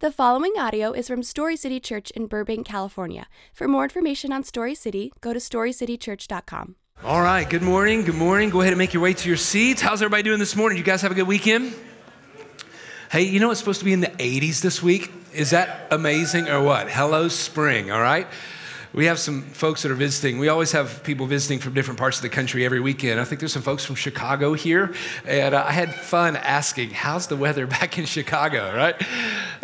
The following audio is from Story City Church in Burbank, California. For more information on Story City, go to storycitychurch.com. All right, good morning. Good morning. Go ahead and make your way to your seats. How's everybody doing this morning? You guys have a good weekend? Hey, you know it's supposed to be in the 80s this week? Is that amazing or what? Hello, spring, all right? We have some folks that are visiting. We always have people visiting from different parts of the country every weekend. I think there's some folks from Chicago here, and uh, I had fun asking, "How's the weather back in Chicago?" Right?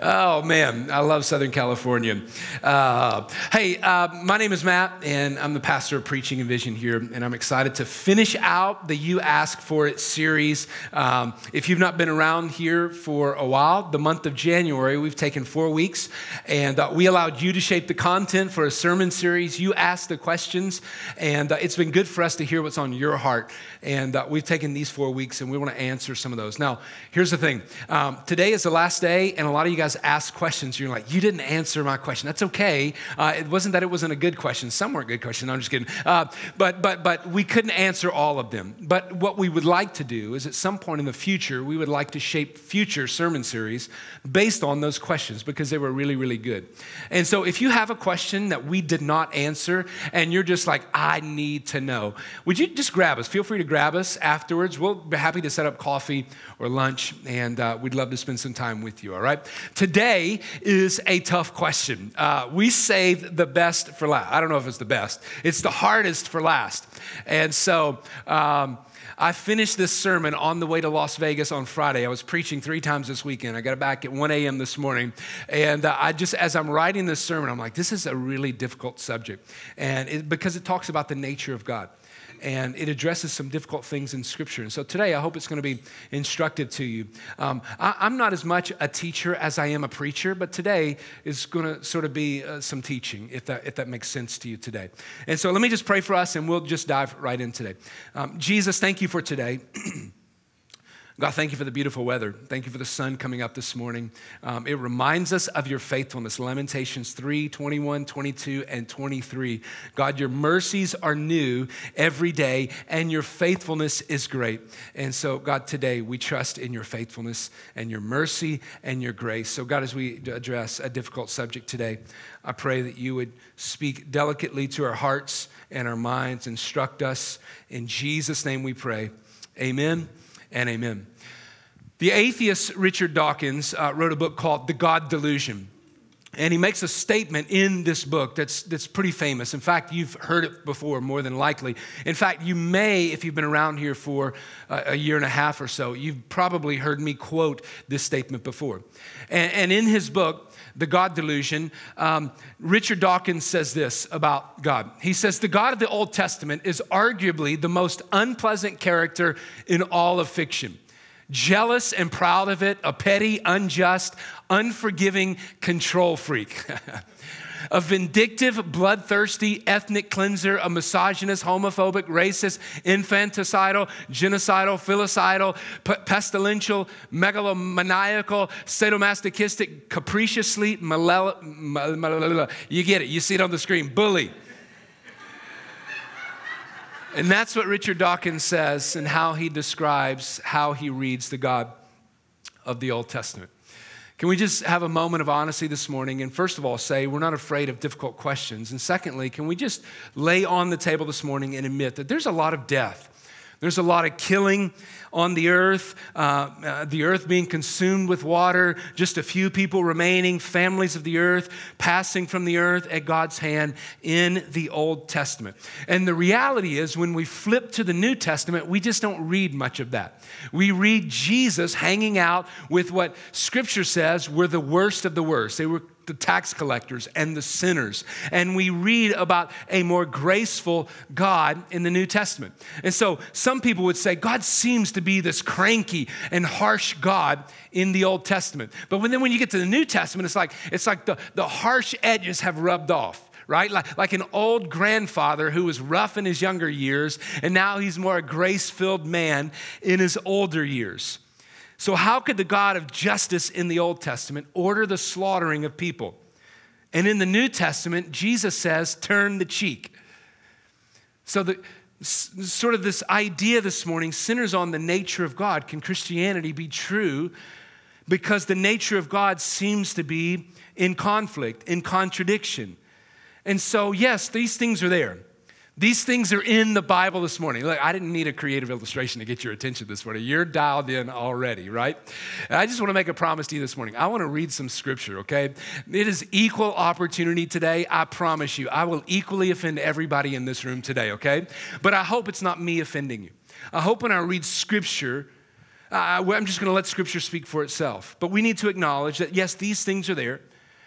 Oh man, I love Southern California. Uh, hey, uh, my name is Matt, and I'm the pastor of preaching and vision here, and I'm excited to finish out the "You Ask for It" series. Um, if you've not been around here for a while, the month of January, we've taken four weeks, and uh, we allowed you to shape the content for a sermon series. You ask the questions, and uh, it's been good for us to hear what's on your heart. And uh, we've taken these four weeks, and we want to answer some of those. Now, here's the thing um, today is the last day, and a lot of you guys ask questions. You're like, you didn't answer my question. That's okay. Uh, it wasn't that it wasn't a good question. Some weren't good questions. No, I'm just kidding. Uh, but, but, but we couldn't answer all of them. But what we would like to do is at some point in the future, we would like to shape future sermon series based on those questions because they were really, really good. And so if you have a question that we did not answer, and you're just like, I need to know, would you just grab us? Feel free to grab us afterwards. We'll be happy to set up coffee or lunch, and uh, we'd love to spend some time with you, all right? Today is a tough question. Uh, we saved the best for last. I don't know if it's the best, it's the hardest for last. And so, um, I finished this sermon on the way to Las Vegas on Friday. I was preaching three times this weekend. I got back at 1 a.m. this morning. And uh, I just, as I'm writing this sermon, I'm like, this is a really difficult subject. And it, because it talks about the nature of God and it addresses some difficult things in Scripture. And so today, I hope it's going to be instructive to you. Um, I, am not as much a teacher as I am a preacher, but today is going to sort of be uh, some teaching, if that, if that makes sense to you today. And so let me just pray for us, and we'll just dive right in today. Um, Jesus, thank you for today. God, thank you for the beautiful weather. Thank you for the sun coming up this morning. Um, it reminds us of your faithfulness. Lamentations 3 21, 22, and 23. God, your mercies are new every day, and your faithfulness is great. And so, God, today we trust in your faithfulness and your mercy and your grace. So, God, as we address a difficult subject today, I pray that you would speak delicately to our hearts and our minds, instruct us. In Jesus' name we pray. Amen and amen. The atheist Richard Dawkins uh, wrote a book called The God Delusion. And he makes a statement in this book that's, that's pretty famous. In fact, you've heard it before, more than likely. In fact, you may, if you've been around here for a, a year and a half or so, you've probably heard me quote this statement before. And, and in his book, The God Delusion, um, Richard Dawkins says this about God. He says, The God of the Old Testament is arguably the most unpleasant character in all of fiction jealous and proud of it, a petty, unjust, unforgiving control freak. a vindictive, bloodthirsty ethnic cleanser, a misogynist, homophobic, racist, infanticidal, genocidal, filicidal, p- pestilential, megalomaniacal, sadomasochistic, capriciously, malel- you get it, you see it on the screen, bully. And that's what Richard Dawkins says and how he describes how he reads the God of the Old Testament. Can we just have a moment of honesty this morning and first of all say we're not afraid of difficult questions? And secondly, can we just lay on the table this morning and admit that there's a lot of death there's a lot of killing on the earth, uh, uh, the earth being consumed with water, just a few people remaining, families of the earth passing from the earth at God's hand in the Old Testament. And the reality is, when we flip to the New Testament, we just don't read much of that. We read Jesus hanging out with what Scripture says were the worst of the worst. They were the tax collectors and the sinners. And we read about a more graceful God in the New Testament. And so some people would say God seems to be this cranky and harsh God in the Old Testament. But when, then when you get to the New Testament, it's like, it's like the, the harsh edges have rubbed off right? Like, like an old grandfather who was rough in his younger years, and now he's more a grace filled man in his older years. So, how could the God of justice in the Old Testament order the slaughtering of people? And in the New Testament, Jesus says, turn the cheek. So, the, sort of this idea this morning centers on the nature of God. Can Christianity be true because the nature of God seems to be in conflict, in contradiction. And so, yes, these things are there. These things are in the Bible this morning. Look, I didn't need a creative illustration to get your attention this morning. You're dialed in already, right? And I just want to make a promise to you this morning. I want to read some scripture, okay? It is equal opportunity today. I promise you. I will equally offend everybody in this room today, okay? But I hope it's not me offending you. I hope when I read scripture, uh, I'm just going to let scripture speak for itself. But we need to acknowledge that, yes, these things are there.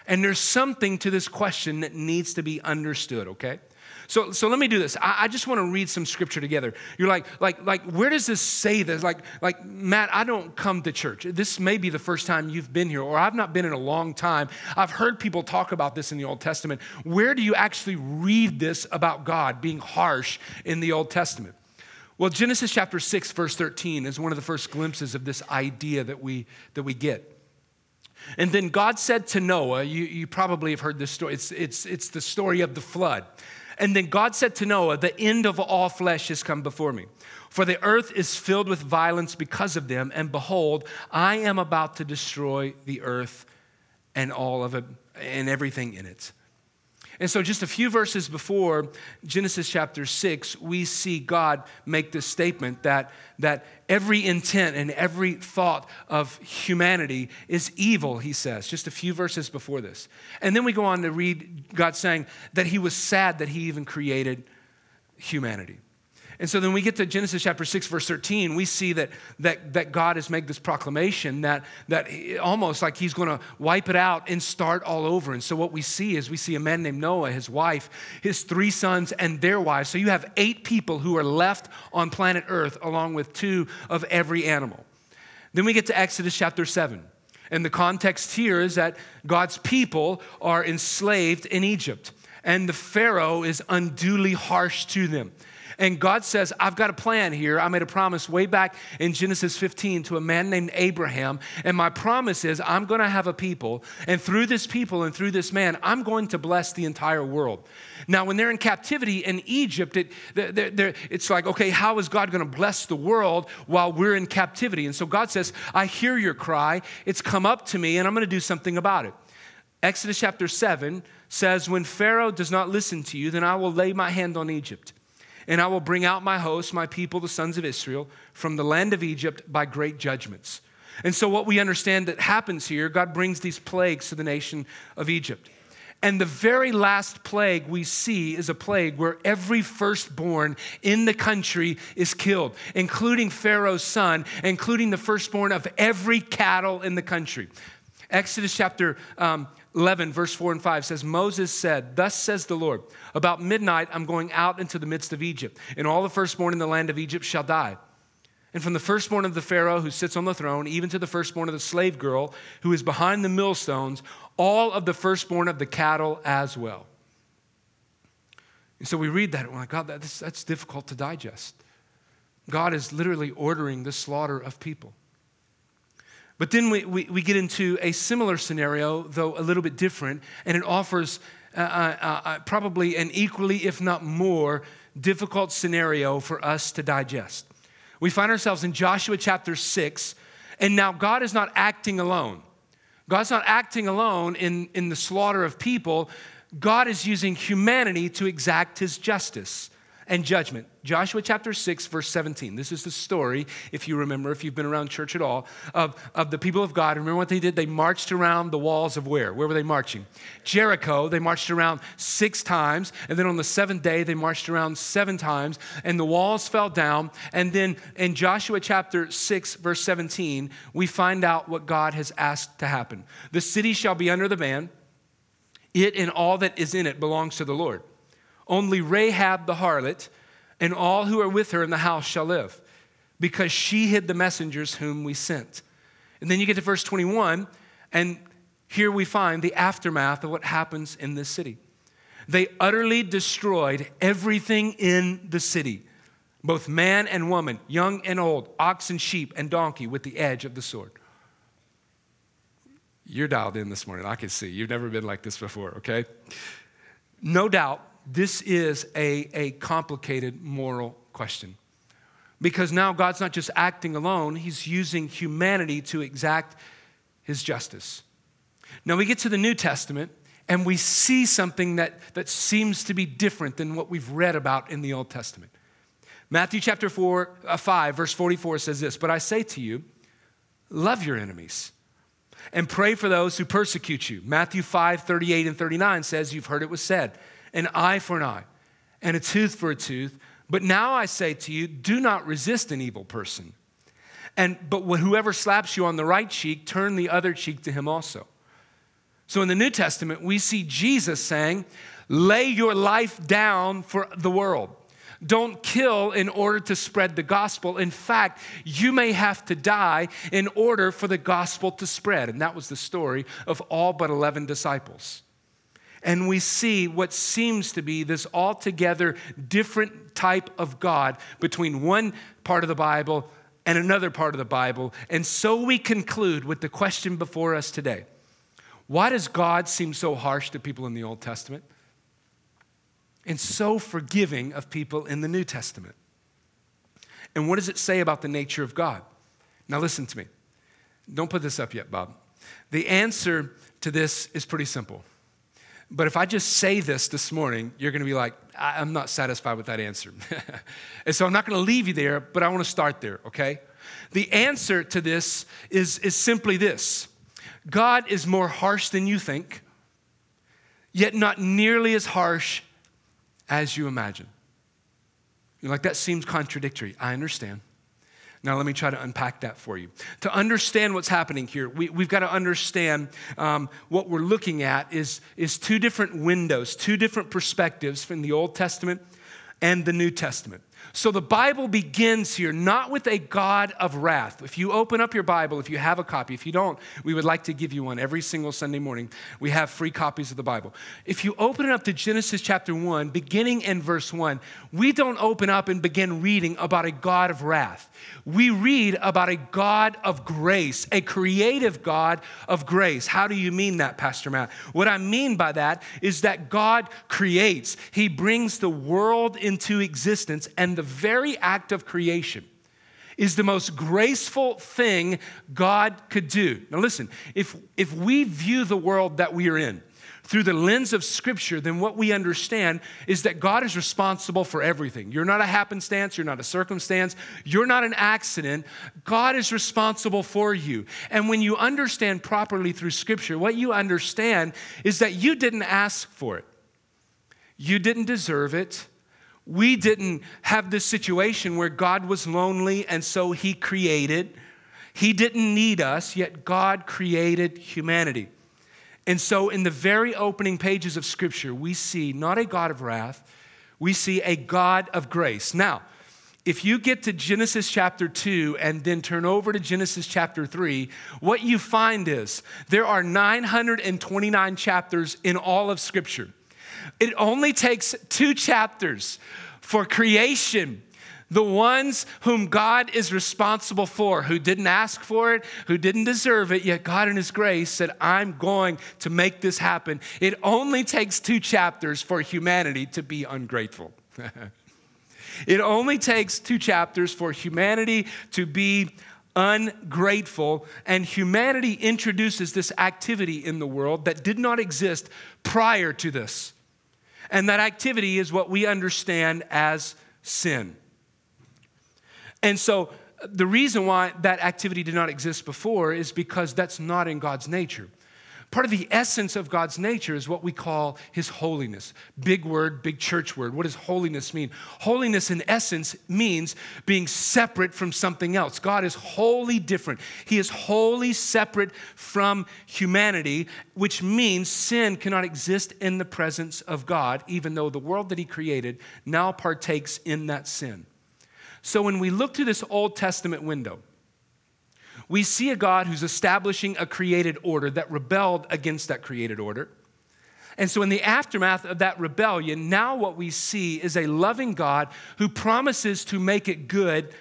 And there's something to this question that needs to be understood, okay? So, so let me do this. I, I, just want to read some scripture together. You're like, like, like, where does this say this? Like, like, Matt, I don't come to church. This may be the first time you've been here, or I've not been in a long time. I've heard people talk about this in the Old Testament. Where do you actually read this about God being harsh in the Old Testament? Well, Genesis chapter 6, verse 13 is one of the first glimpses of this idea that we, that we get. And then God said to Noah, you, you probably have heard this story, it's, it's, it's the story of the flood. And then God said to Noah, The end of all flesh has come before me. For the earth is filled with violence because of them. And behold, I am about to destroy the earth and all of it and everything in it. And so, just a few verses before Genesis chapter 6, we see God make this statement that, that every intent and every thought of humanity is evil, he says, just a few verses before this. And then we go on to read God saying that he was sad that he even created humanity. And so then we get to Genesis chapter 6, verse 13, we see that, that, that God has made this proclamation that, that almost like he's going to wipe it out and start all over. And so what we see is we see a man named Noah, his wife, his three sons, and their wives. So you have eight people who are left on planet Earth, along with two of every animal. Then we get to Exodus chapter 7. And the context here is that God's people are enslaved in Egypt, and the Pharaoh is unduly harsh to them. And God says, I've got a plan here. I made a promise way back in Genesis 15 to a man named Abraham. And my promise is, I'm going to have a people. And through this people and through this man, I'm going to bless the entire world. Now, when they're in captivity in Egypt, it, they're, they're, it's like, okay, how is God going to bless the world while we're in captivity? And so God says, I hear your cry. It's come up to me, and I'm going to do something about it. Exodus chapter 7 says, When Pharaoh does not listen to you, then I will lay my hand on Egypt and I will bring out my host, my people, the sons of Israel, from the land of Egypt by great judgments. And so, what we understand that happens here, God brings these plagues to the nation of Egypt. And the very last plague we see is a plague where every firstborn in the country is killed, including Pharaoh's son, including the firstborn of every cattle in the country. Exodus chapter um, 11, verse 4 and 5 says, Moses said, Thus says the Lord, about midnight I'm going out into the midst of Egypt, and all the firstborn in the land of Egypt shall die. And from the firstborn of the Pharaoh who sits on the throne, even to the firstborn of the slave girl who is behind the millstones, all of the firstborn of the cattle as well. And so we read that, and we're like, God, that's, that's difficult to digest. God is literally ordering the slaughter of people. But then we, we, we, get into a similar scenario, though a little bit different, and it offers uh, uh, uh, uh, probably an equally, if not more, difficult scenario for us to digest. We find ourselves in Joshua chapter 6, and now God is not acting alone. God's not acting alone in, in the slaughter of people. God is using humanity to exact his justice and judgment. Joshua chapter 6, verse 17. This is the story, if you remember, if you've been around church at all, of, of the people of God. Remember what they did? They marched around the walls of where? Where were they marching? Jericho. They marched around six times. And then on the seventh day, they marched around seven times. And the walls fell down. And then in Joshua chapter 6, verse 17, we find out what God has asked to happen. The city shall be under the ban, it and all that is in it belongs to the Lord. Only Rahab the harlot and all who are with her in the house shall live, because she hid the messengers whom we sent. And then you get to verse 21, and here we find the aftermath of what happens in this city. They utterly destroyed everything in the city, both man and woman, young and old, ox and sheep and donkey, with the edge of the sword. You're dialed in this morning. I can see. You've never been like this before, okay? No doubt this is a, a complicated moral question. Because now God's not just acting alone, He's using humanity to exact his justice. Now we get to the New Testament and we see something that, that seems to be different than what we've read about in the Old Testament. Matthew chapter 4, uh, 5, verse 44 says this But I say to you, love your enemies and pray for those who persecute you. Matthew 5, 38 and 39 says, You've heard it was said, an eye for an eye and a tooth for a tooth. But now I say to you, do not resist an evil person. And but whoever slaps you on the right cheek, turn the other cheek to him also. So in the New Testament, we see Jesus saying, lay your life down for the world. Don't kill in order to spread the gospel. In fact, you may have to die in order for the gospel to spread. And that was the story of all but 11 disciples. And we see what seems to be this altogether different type of God between one part of the Bible and another part of the Bible. And so we conclude with the question before us today Why does God seem so harsh to people in the Old Testament? and so forgiving of people in the New Testament. And what does it say about the nature of God? Now, listen to me. Don't put this up yet, Bob. The answer to this is pretty simple. But if I just say this this morning, you're going to be like, I'm not satisfied with that answer. and so I'm not going to leave you there, but I want to start there, okay? The answer to this is, is simply this God is more harsh than you think, yet not nearly as harsh as you imagine. You're like, that seems contradictory. I understand. Now, let me try to unpack that for you. To understand what's happening here, we, have got to understand um, what we're looking at is, is two different windows, two different perspectives from the Old Testament and the New Testament. So the Bible begins here not with a God of wrath. If you open up your Bible, if you have a copy, if you don't, we would like to give you one every single Sunday morning. We have free copies of the Bible. If you open it up to Genesis chapter 1, beginning in verse 1, we don't open up and begin reading about a God of wrath. We read about a God of grace, a creative God of grace. How do you mean that, Pastor Matt? What I mean by that is that God creates, He brings the world into existence and the very act of creation is the most graceful thing God could do. Now, listen, if, if we view the world that we are in through the lens of Scripture, then what we understand is that God is responsible for everything. You're not a happenstance, you're not a circumstance, you're not an accident. God is responsible for you. And when you understand properly through Scripture, what you understand is that you didn't ask for it, you didn't deserve it we didn't have this situation where God was lonely and so he created. He didn't need us, yet God created humanity. And so, in the very opening pages of Scripture, we see not a God of wrath, we see a God of grace. Now, if you get to Genesis chapter 2 and then turn over to Genesis chapter 3, what you find is there are 929 chapters in all of Scripture. It only takes two chapters for creation the ones whom God is responsible for, who didn't ask for it, who didn't deserve it, yet God in His grace said, I'm going to make this happen. It only takes two chapters for humanity to be ungrateful. it only takes two chapters for humanity to be ungrateful, and humanity introduces this activity in the world that did not exist prior to this. And that activity is what we understand as sin. And so uh, the reason why that activity did not exist before is because that's not in God's nature. Part of the essence of God's nature is what we call His holiness. Big word, big church word. What does holiness mean? Holiness, in essence, means being separate from something else. God is wholly different. He is wholly separate from humanity, which means sin cannot exist in the presence of God, even though the world that He created now partakes in that sin. So when we look through this Old Testament window, we see a God who's establishing a created order that rebelled against that created order. And so, in the aftermath of that rebellion, now what we see is a loving God who promises to make it good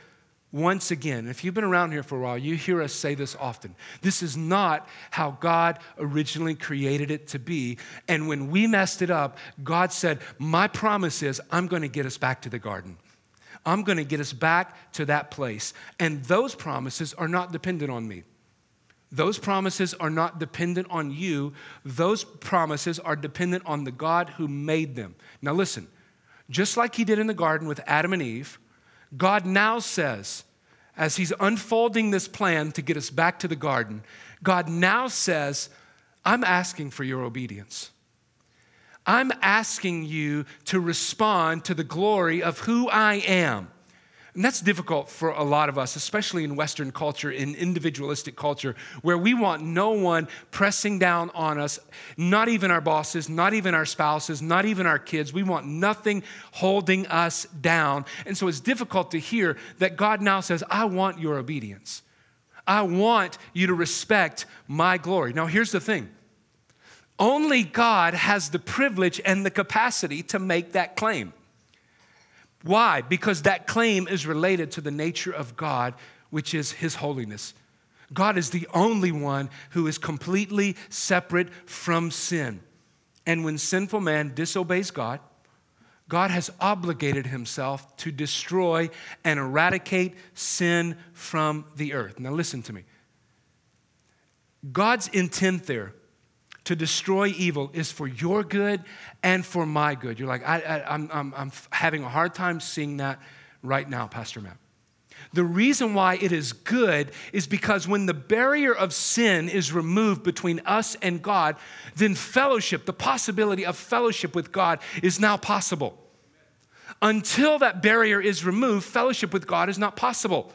once again. If you've been around here for a while, you hear us say this often. This is not how God originally created it to be. And when we messed it up, God said, My promise is I'm going to get us back to the garden. I'm going to get us back to that place. And those promises are not dependent on me. Those promises are not dependent on you, those promises are dependent on the God who made them. Now, listen, just like he did in the garden with Adam and Eve, God now says, as he's unfolding this plan to get us back to the garden, God now says, I'm asking for your obedience. I'm asking you to respond to the glory of who I am. And that's difficult for a lot of us, especially in Western culture, in individualistic culture, where we want no one pressing down on us, not even our bosses, not even our spouses, not even our kids. We want nothing holding us down. And so it's difficult to hear that God now says, I want your obedience. I want you to respect my glory. Now, here's the thing only God has the privilege and the capacity to make that claim. Why? Because that claim is related to the nature of God, which is His holiness. God is the only one who is completely separate from sin. And when sinful man disobeys God, God has obligated himself to destroy and eradicate sin from the earth. Now, listen to me. God's intent there to destroy evil is for your good and for my good. You're like, I, am I'm, I'm, I'm having a hard time seeing that right now, Pastor Matt. The reason why it is good is because when the barrier of sin is removed between us and God, then fellowship, the possibility of fellowship with God, is now possible. Until that barrier is removed, fellowship with God is not possible.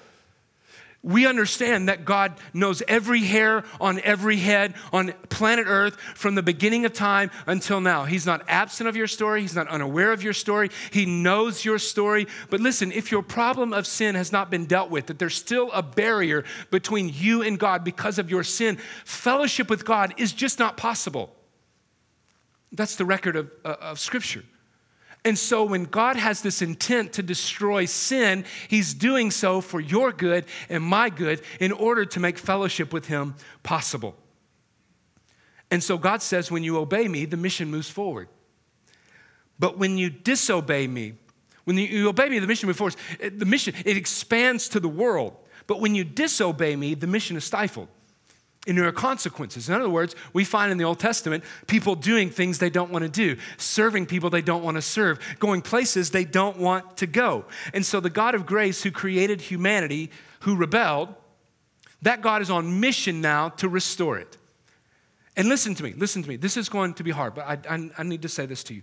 We understand that God knows every hair on every head on planet Earth from the beginning of time until now. He's not absent of your story, He's not unaware of your story. He knows your story. But listen, if your problem of sin has not been dealt with, that there's still a barrier between you and God because of your sin, fellowship with God is just not possible. That's the record of, uh, of Scripture. And so, when God has this intent to destroy sin, He's doing so for your good and my good in order to make fellowship with Him possible. And so, God says, when you obey me, the mission moves forward. But when you disobey me, when you obey me, the mission moves forward. The mission, it expands to the world. But when you disobey me, the mission is stifled. And there are consequences. In other words, we find in the Old Testament people doing things they don't want to do, serving people they don't want to serve, going places they don't want to go. And so the God of grace who created humanity, who rebelled, that God is on mission now to restore it. And listen to me, listen to me. This is going to be hard, but I, I, I need to say this to you.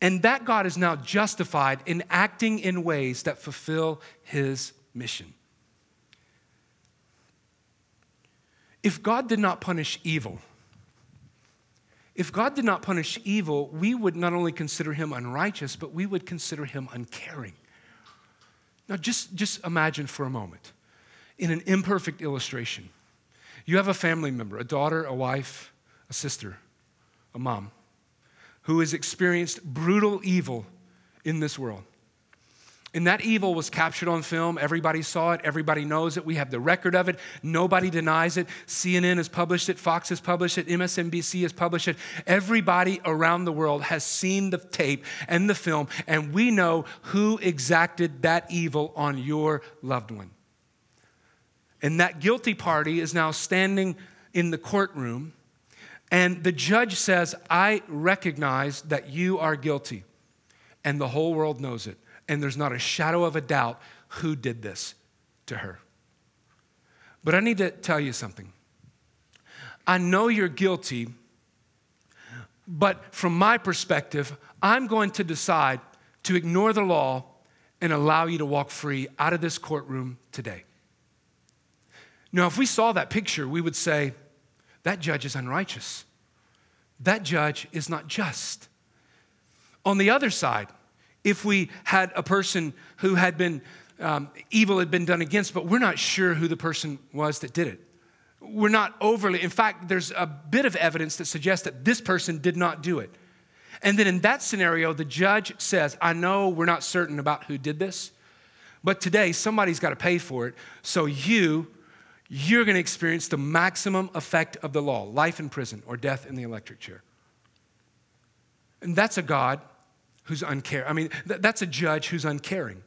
And that God is now justified in acting in ways that fulfill his mission. If God did not punish evil, if God did not punish evil, we would not only consider him unrighteous, but we would consider him uncaring. Now, just, just imagine for a moment, in an imperfect illustration, you have a family member, a daughter, a wife, a sister, a mom, who has experienced brutal evil in this world. And that evil was captured on film. Everybody saw it. Everybody knows it. We have the record of it. Nobody denies it. CNN has published it. Fox has published it. MSNBC has published it. Everybody around the world has seen the tape and the film, and we know who exacted that evil on your loved one. And that guilty party is now standing in the courtroom, and the judge says, I recognize that you are guilty. And the whole world knows it and there's not a shadow of a doubt who did this to her. But I need to tell you something. I know you're guilty, but from my perspective, I'm going to decide to ignore the law and allow you to walk free out of this courtroom today. Now, if we saw that picture, we would say, that judge is unrighteous. That judge is not just. On the other side, if we had a person who had been, um, evil had been done against, but we're not sure who the person was that did it. We're not overly, in fact, there's a bit of evidence that suggests that this person did not do it. And then in that scenario, the judge says, I know we're not certain about who did this, but today somebody's got to pay for it. So you, you're going to experience the maximum effect of the law life in prison or death in the electric chair. And that's a God who's uncaring. I mean, th- that's a judge who's uncaring.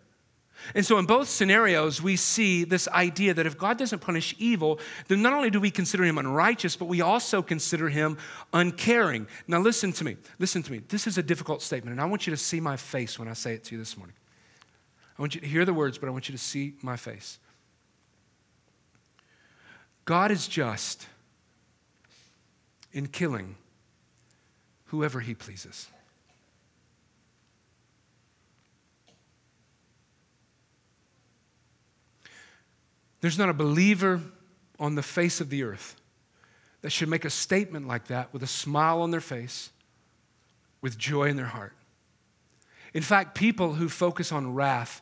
And so, in both scenarios, we see this idea that if God doesn't punish evil, then not only do we consider him unrighteous, but we also consider him uncaring. Now, listen to me. Listen to me. This is a difficult statement, and I want you to see my face when I say it to you this morning. I want you to hear the words, but I want you to see my face. God is just in killing whoever he pleases. There's not a believer on the face of the earth that should make a statement like that with a smile on their face, with joy in their heart. In fact, people who focus on wrath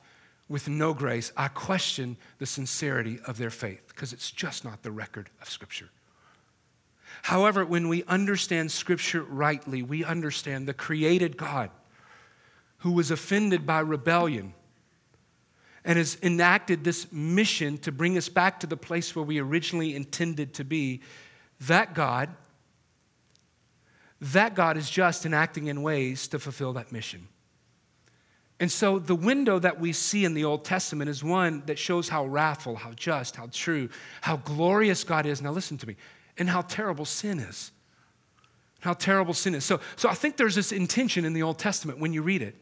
with no grace, I question the sincerity of their faith because it's just not the record of Scripture. However, when we understand Scripture rightly, we understand the created God who was offended by rebellion and has enacted this mission to bring us back to the place where we originally intended to be, that God, that God is just in acting in ways to fulfill that mission. And so the window that we see in the Old Testament is one that shows how wrathful, how just, how true, how glorious God is. Now listen to me, and how terrible sin is. How terrible sin is. So, so I think there's this intention in the Old Testament when you read it.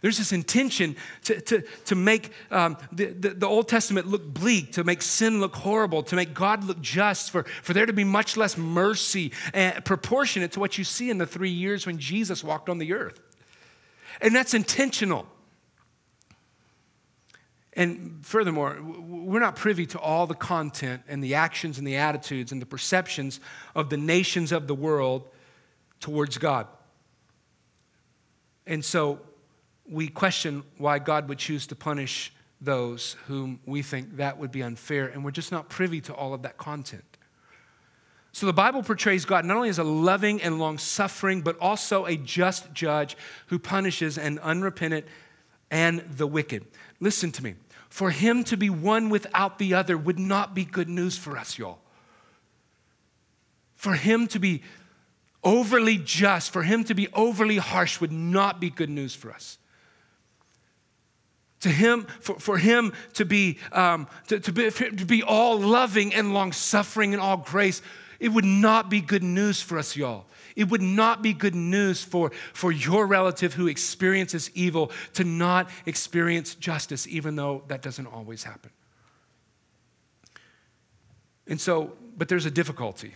There's this intention to, to, to make um, the, the, the, Old Testament look bleak, to make sin look horrible, to make God look just, for, for there to be much less mercy and proportionate to what you see in the three years when Jesus walked on the earth. And that's intentional. And furthermore, we're not privy to all the content and the actions and the attitudes and the perceptions of the nations of the world towards God. And so we question why God would choose to punish those whom we think that would be unfair, and we're just not privy to all of that content. So the Bible portrays God not only as a loving and long suffering, but also a just judge who punishes an unrepentant and the wicked. Listen to me. For him to be one without the other would not be good news for us, y'all. For him to be overly just, for him to be overly harsh would not be good news for us to him for, for him to be, um, to, to, be to be all loving and long suffering and all grace. It would not be good news for us y'all. It would not be good news for, for your relative who experiences evil to not experience justice even though that doesn't always happen. And so but there's a difficulty.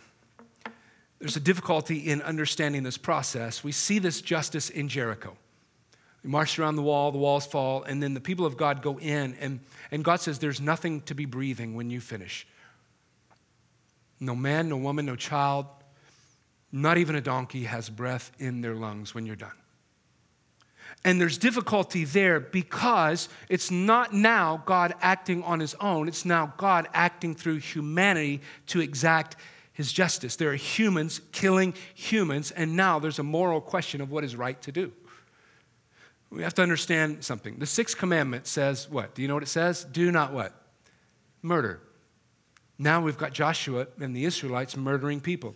There's a difficulty in understanding this process. We see this justice in jericho we march around the wall, the walls fall, and then the people of God go in, and, and God says, There's nothing to be breathing when you finish. No man, no woman, no child, not even a donkey has breath in their lungs when you're done. And there's difficulty there because it's not now God acting on his own, it's now God acting through humanity to exact his justice. There are humans killing humans, and now there's a moral question of what is right to do. We have to understand something. The sixth commandment says what? Do you know what it says? Do not what? Murder. Now we've got Joshua and the Israelites murdering people.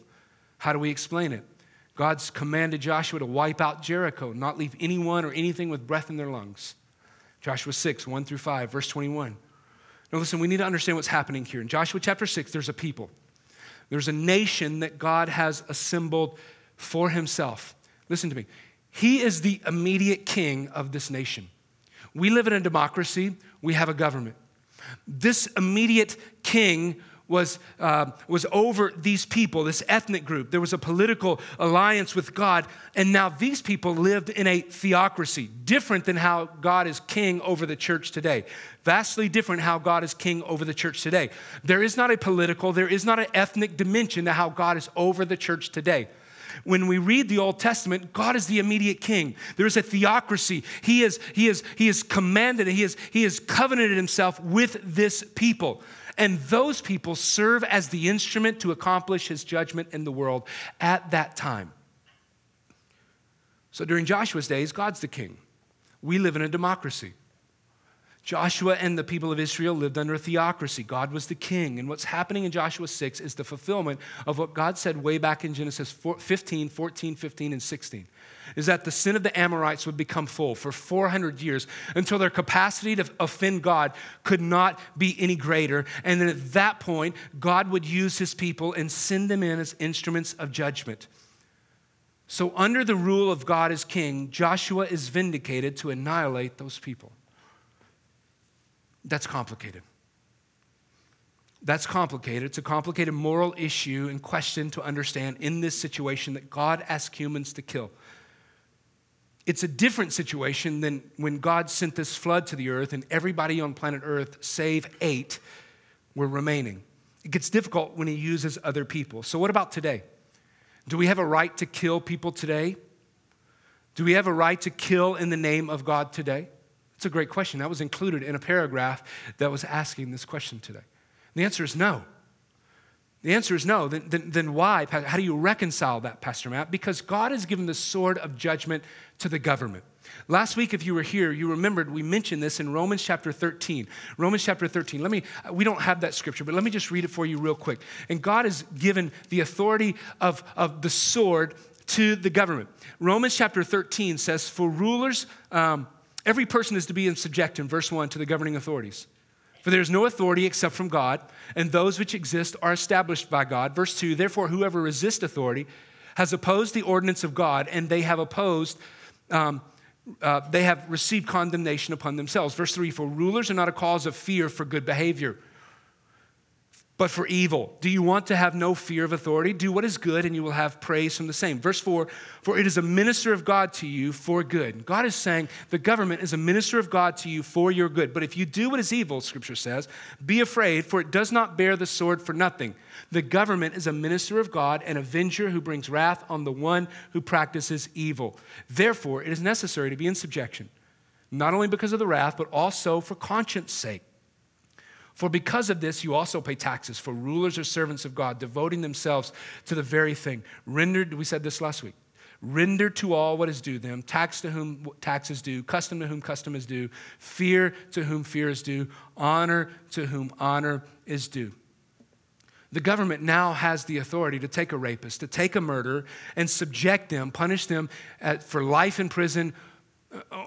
How do we explain it? God's commanded Joshua to wipe out Jericho, not leave anyone or anything with breath in their lungs. Joshua 6, 1 through 5, verse 21. Now, listen, we need to understand what's happening here. In Joshua chapter 6, there's a people, there's a nation that God has assembled for himself. Listen to me. He is the immediate king of this nation. We live in a democracy, we have a government. This immediate king was, uh, was over these people, this ethnic group. There was a political alliance with God, and now these people lived in a theocracy, different than how God is king over the church today. Vastly different how God is king over the church today. There is not a political, there is not an ethnic dimension to how God is over the church today when we read the Old Testament, God is the immediate king. There is a theocracy. He is, he is, he is commanded, he is, he has covenanted himself with this people. And those people serve as the instrument to accomplish his judgment in the world at that time. So during Joshua's days, God's the king. We live in a democracy. Joshua and the people of Israel lived under a theocracy. God was the king. And what's happening in Joshua 6 is the fulfillment of what God said way back in Genesis 15, 14, 15, and 16. Is that the sin of the Amorites would become full for 400 years until their capacity to offend God could not be any greater. And then at that point, God would use his people and send them in as instruments of judgment. So, under the rule of God as king, Joshua is vindicated to annihilate those people. That's complicated. That's complicated. It's a complicated moral issue and question to understand in this situation that God asked humans to kill. It's a different situation than when God sent this flood to the earth and everybody on planet Earth, save eight, were remaining. It gets difficult when he uses other people. So, what about today? Do we have a right to kill people today? Do we have a right to kill in the name of God today? It's a great question. That was included in a paragraph that was asking this question today. The answer is no. The answer is no. Then, then, then why? How do you reconcile that, Pastor Matt? Because God has given the sword of judgment to the government. Last week, if you were here, you remembered we mentioned this in Romans chapter 13. Romans chapter 13. Let me, we don't have that scripture, but let me just read it for you real quick. And God has given the authority of, of the sword to the government. Romans chapter 13 says, For rulers, um, Every person is to be in subject in verse 1 to the governing authorities. For there is no authority except from God, and those which exist are established by God. Verse 2 Therefore, whoever resists authority has opposed the ordinance of God, and they have opposed, um, uh, they have received condemnation upon themselves. Verse 3 For rulers are not a cause of fear for good behavior but for evil. Do you want to have no fear of authority? Do what is good, and you will have praise from the same. Verse 4 For it is a minister of God to you for good. God is saying the government is a minister of God to you for your good. But if you do what is evil, Scripture says, be afraid, for it does not bear the sword for nothing. The government is a minister of God, an avenger who brings wrath on the one who practices evil. Therefore, it is necessary to be in subjection, not only because of the wrath, but also for conscience sake. For because of this, you also pay taxes, for rulers are servants of God, devoting themselves to the very thing. Rendered, we said this last week, render to all what is due them, tax to whom tax is due, custom to whom custom is due, fear to whom fear is due, honor to whom honor is due. The government now has the authority to take a rapist, to take a murderer, and subject them, punish them for life in prison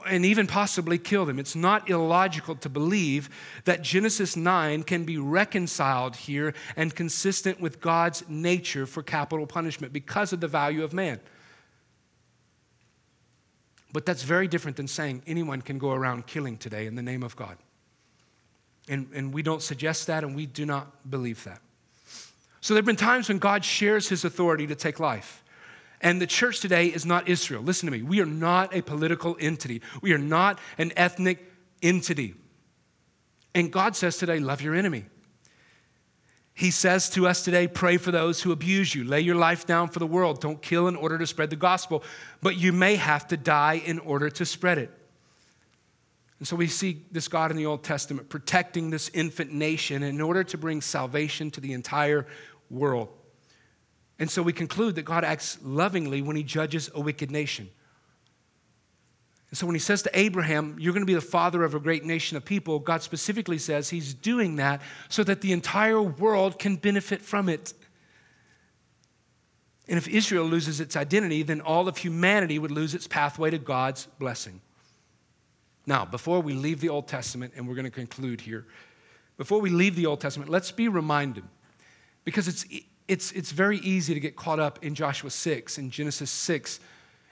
and even possibly kill them. It's not illogical to believe that Genesis 9 can be reconciled here and consistent with God's nature for capital punishment because of the value of man. But that's very different than saying anyone can go around killing today in the name of God. And, and we don't suggest that, and we do not believe that. So there have been times when God shares his authority to take life. And the church today is not Israel. Listen to me. We are not a political entity, we are not an ethnic entity. And God says today, love your enemy. He says to us today, pray for those who abuse you. Lay your life down for the world. Don't kill in order to spread the gospel, but you may have to die in order to spread it. And so we see this God in the Old Testament protecting this infant nation in order to bring salvation to the entire world. And so we conclude that God acts lovingly when he judges a wicked nation. And so when he says to Abraham, You're going to be the father of a great nation of people, God specifically says he's doing that so that the entire world can benefit from it. And if Israel loses its identity, then all of humanity would lose its pathway to God's blessing. Now, before we leave the Old Testament, and we're going to conclude here, before we leave the Old Testament, let's be reminded, because it's it's, it's very easy to get caught up in Joshua 6, in Genesis 6,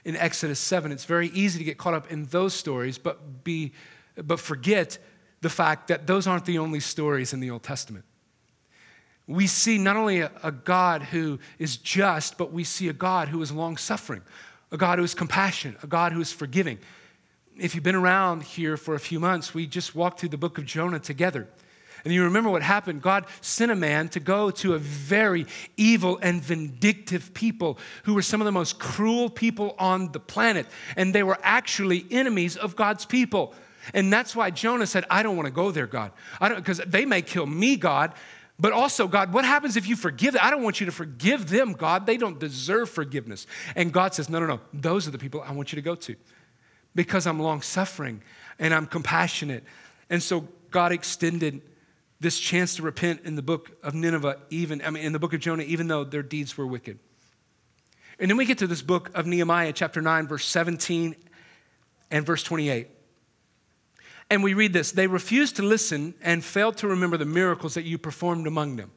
in Exodus 7. It's very easy to get caught up in those stories, but, be, but forget the fact that those aren't the only stories in the Old Testament. We see not only a, a God who is just, but we see a God who is long suffering, a God who is compassionate, a God who is forgiving. If you've been around here for a few months, we just walked through the book of Jonah together. And you remember what happened. God sent a man to go to a very evil and vindictive people who were some of the most cruel people on the planet. And they were actually enemies of God's people. And that's why Jonah said, I don't want to go there, God. I don't because they may kill me, God. But also, God, what happens if you forgive them? I don't want you to forgive them, God. They don't deserve forgiveness. And God says, No, no, no. Those are the people I want you to go to because I'm long suffering and I'm compassionate And so God extended this chance to repent in the book of Nineveh, even, I mean, in the book of Jonah, even though their deeds were wicked. And then we get to this book of Nehemiah, chapter 9, verse 17 and verse 28. And we read this They refused to listen and failed to remember the miracles that you performed among them.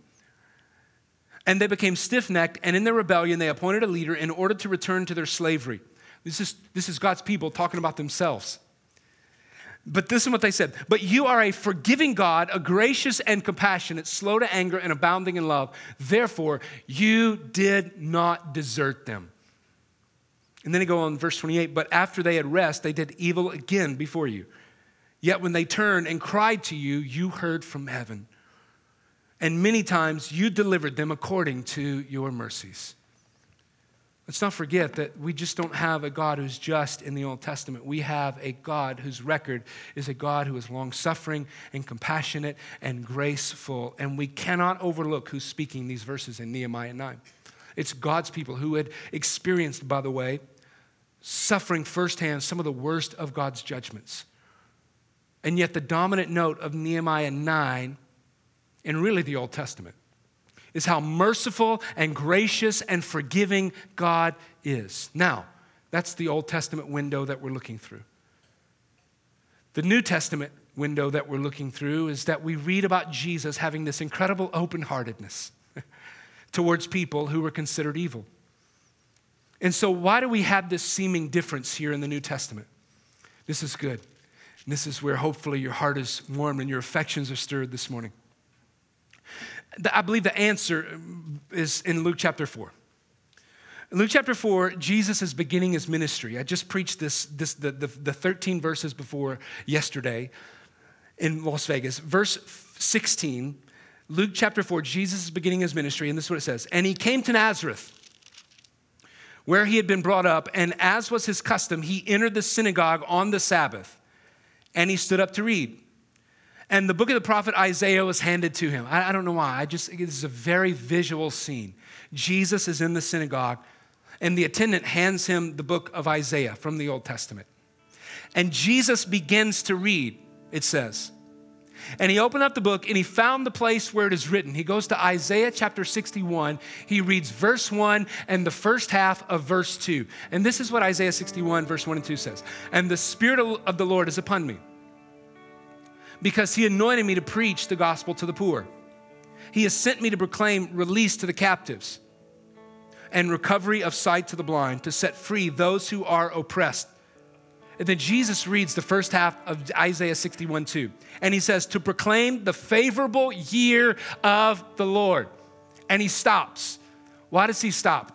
And they became stiff necked, and in their rebellion, they appointed a leader in order to return to their slavery. This is, this is God's people talking about themselves. But this is what they said. But you are a forgiving God, a gracious and compassionate, slow to anger and abounding in love. Therefore, you did not desert them. And then they go on, verse 28 But after they had rest, they did evil again before you. Yet when they turned and cried to you, you heard from heaven. And many times you delivered them according to your mercies. Let's not forget that we just don't have a God who's just in the Old Testament. We have a God whose record is a God who is long suffering and compassionate and graceful. And we cannot overlook who's speaking these verses in Nehemiah 9. It's God's people who had experienced, by the way, suffering firsthand some of the worst of God's judgments. And yet, the dominant note of Nehemiah 9, and really the Old Testament, is how merciful and gracious and forgiving God is. Now, that's the Old Testament window that we're looking through. The New Testament window that we're looking through is that we read about Jesus having this incredible open heartedness towards people who were considered evil. And so, why do we have this seeming difference here in the New Testament? This is good. this is where hopefully your heart is warmed and your affections are stirred this morning. I believe the answer is in Luke chapter 4. In Luke chapter 4, Jesus is beginning his ministry. I just preached this, this the, the, the 13 verses before yesterday in Las Vegas. Verse 16, Luke chapter 4, Jesus is beginning his ministry, and this is what it says. And he came to Nazareth, where he had been brought up, and as was his custom, he entered the synagogue on the Sabbath, and he stood up to read. And the book of the prophet Isaiah was handed to him. I, I don't know why. I just, this is a very visual scene. Jesus is in the synagogue, and the attendant hands him the book of Isaiah from the Old Testament. And Jesus begins to read, it says. And he opened up the book and he found the place where it is written. He goes to Isaiah chapter 61. He reads verse 1 and the first half of verse 2. And this is what Isaiah 61, verse 1 and 2 says And the Spirit of the Lord is upon me because he anointed me to preach the gospel to the poor. He has sent me to proclaim release to the captives and recovery of sight to the blind, to set free those who are oppressed. And then Jesus reads the first half of Isaiah 61 2. And he says, To proclaim the favorable year of the Lord. And he stops. Why does he stop?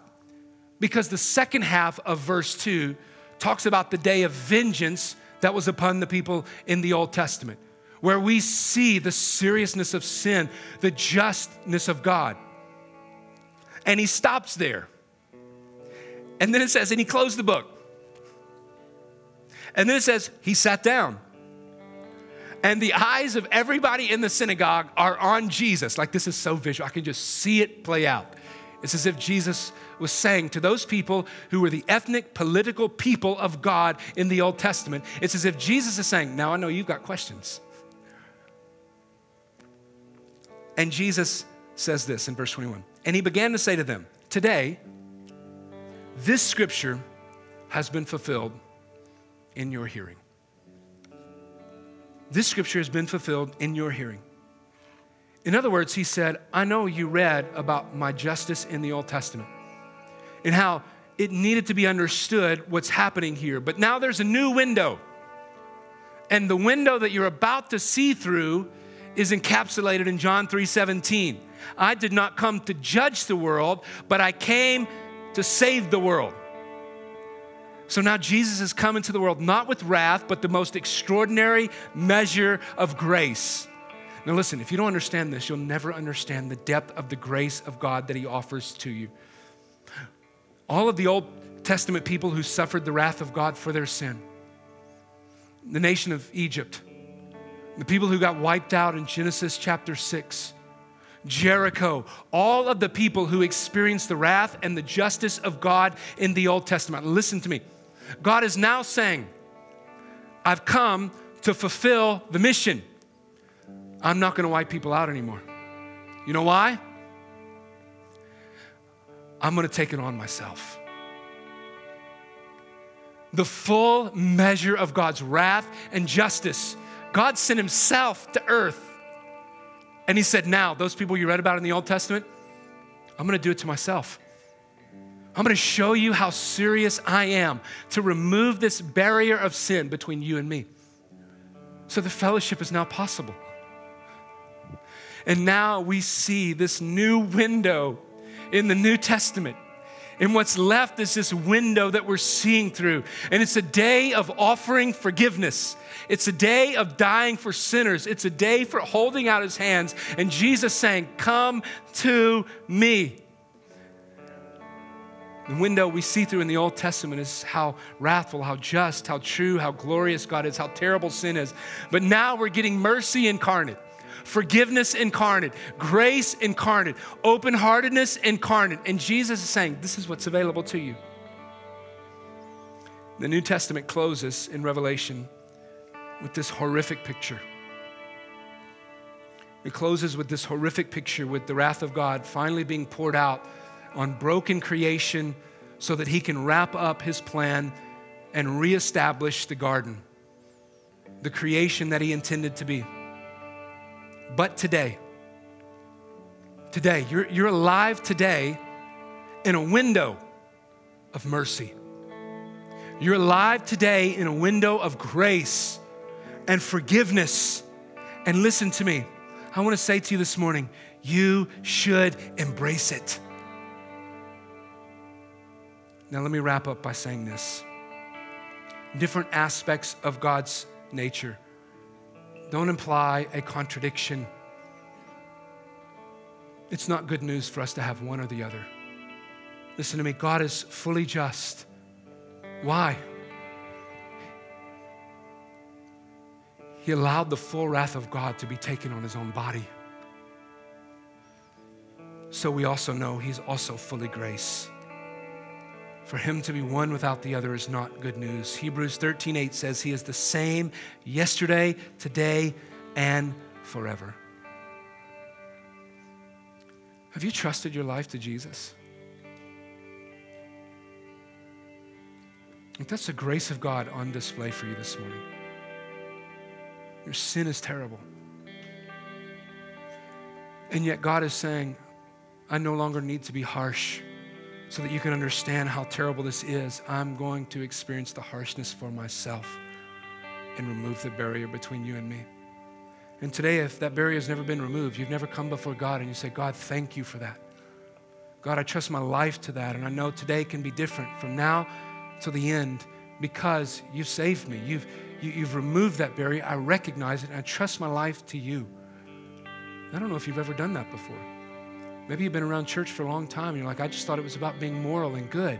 Because the second half of verse 2 talks about the day of vengeance that was upon the people in the Old Testament where we see the seriousness of sin, the justness of God. And he stops there. And then it says, and he closed the book. And then it says, he sat down. And the eyes of everybody in the synagogue are on Jesus. Like this is so visual. I can just see it play out. It's as if Jesus was saying to those people who were the ethnic, political people of God in the Old Testament, it's as if Jesus is saying, Now I know you've got questions. And Jesus says this in verse 21 And he began to say to them, Today, this scripture has been fulfilled in your hearing. This scripture has been fulfilled in your hearing. In other words, he said, I know you read about my justice in the Old Testament and how it needed to be understood what's happening here. But now there's a new window. And the window that you're about to see through is encapsulated in John 3:17. I did not come to judge the world, but I came to save the world. So now Jesus has come into the world not with wrath, but the most extraordinary measure of grace. Now, listen, if you don't understand this, you'll never understand the depth of the grace of God that He offers to you. All of the Old Testament people who suffered the wrath of God for their sin, the nation of Egypt, the people who got wiped out in Genesis chapter 6, Jericho, all of the people who experienced the wrath and the justice of God in the Old Testament. Listen to me. God is now saying, I've come to fulfill the mission. I'm not going to wipe people out anymore. You know why? I'm going to take it on myself. The full measure of God's wrath and justice. God sent Himself to earth. And He said, Now, those people you read about in the Old Testament, I'm going to do it to myself. I'm going to show you how serious I am to remove this barrier of sin between you and me. So the fellowship is now possible. And now we see this new window in the New Testament. And what's left is this window that we're seeing through. And it's a day of offering forgiveness. It's a day of dying for sinners. It's a day for holding out his hands and Jesus saying, Come to me. The window we see through in the Old Testament is how wrathful, how just, how true, how glorious God is, how terrible sin is. But now we're getting mercy incarnate, forgiveness incarnate, grace incarnate, open heartedness incarnate. And Jesus is saying, This is what's available to you. The New Testament closes in Revelation with this horrific picture. It closes with this horrific picture with the wrath of God finally being poured out on broken creation so that he can wrap up his plan and reestablish the garden, the creation that he intended to be. But today, today, you're, you're alive today in a window of mercy. You're alive today in a window of grace and forgiveness. And listen to me, I want to say to you this morning, you should embrace it. Now, let me wrap up by saying this different aspects of God's nature don't imply a contradiction. It's not good news for us to have one or the other. Listen to me, God is fully just. Why? He allowed the full wrath of God to be taken on his own body. So we also know he's also fully grace. For him to be one without the other is not good news. Hebrews 13:8 says he is the same yesterday, today, and forever. Have you trusted your life to Jesus? that's the grace of God on display for you this morning. Your sin is terrible. And yet God is saying, I no longer need to be harsh so that you can understand how terrible this is, I'm going to experience the harshness for myself and remove the barrier between you and me. And today, if that barrier has never been removed, you've never come before God and you say, God, thank you for that. God, I trust my life to that. And I know today can be different from now to the end because you've saved me. You've, you, have you have removed that barrier. I recognize it and I trust my life to you. I don't know if you've ever done that before. Maybe you've been around church for a long time and you're like, I just thought it was about being moral and good.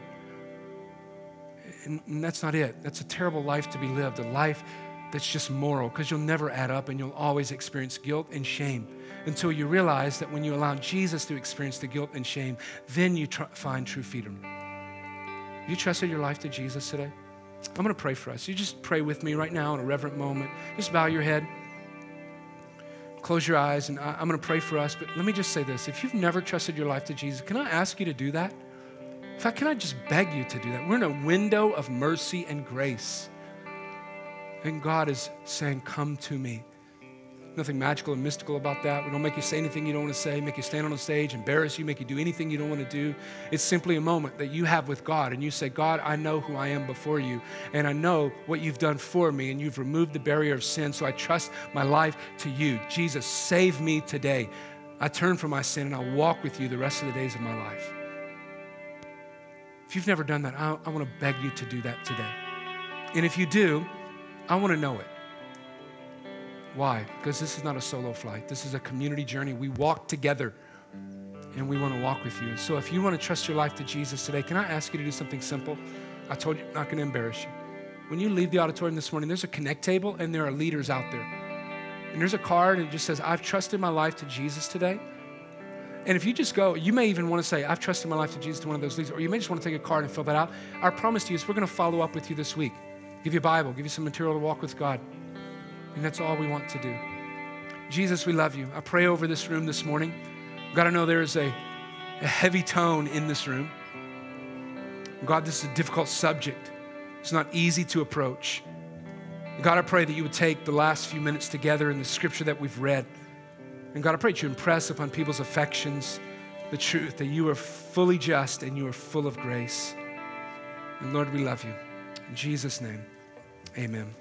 And, and that's not it. That's a terrible life to be lived, a life that's just moral, because you'll never add up and you'll always experience guilt and shame until you realize that when you allow Jesus to experience the guilt and shame, then you tr- find true freedom. You trusted your life to Jesus today? I'm going to pray for us. You just pray with me right now in a reverent moment. Just bow your head close your eyes and I, am going to pray for us. But let me just say this if you've never trusted your life to Jesus, can I ask you to do that? In fact, can I just beg you to do that? We're in a window of mercy and grace. And God is saying, Come to me. Nothing magical and mystical about that. We don't make you say anything you don't want to say, make you stand on the stage, embarrass you, make you do anything you don't want to do. It's simply a moment that you have with God, and you say, God, I know who I am before you, and I know what you've done for me, and you've removed the barrier of sin, so I trust my life to you. Jesus, save me today. I turn from my sin, and I'll walk with you the rest of the days of my life. If you've never done that, I, I want to beg you to do that today. And if you do, I want to know it. Why? Because this is not a solo flight. This is a community journey. We walk together and we want to walk with you. And so if you want to trust your life to Jesus today, can I ask you to do something simple? I told you, I'm not going to embarrass you. When you leave the auditorium this morning, there's a connect table and there are leaders out there. And there's a card and it just says, I've trusted my life to Jesus today. And if you just go, you may even want to say, I've trusted my life to Jesus to one of those leaders, or you may just want to take a card and fill that out. Our promise to you is we're going to follow up with you this week. Give you a Bible, give you some material to walk with God. And that's all we want to do. Jesus, we love you. I pray over this room this morning. God, I know there is a, a heavy tone in this room. God, this is a difficult subject. It's not easy to approach. God, I pray that you would take the last few minutes together in the scripture that we've read. And God, I pray that you impress upon people's affections the truth that you are fully just and you are full of grace. And Lord, we love you. In Jesus' name, amen.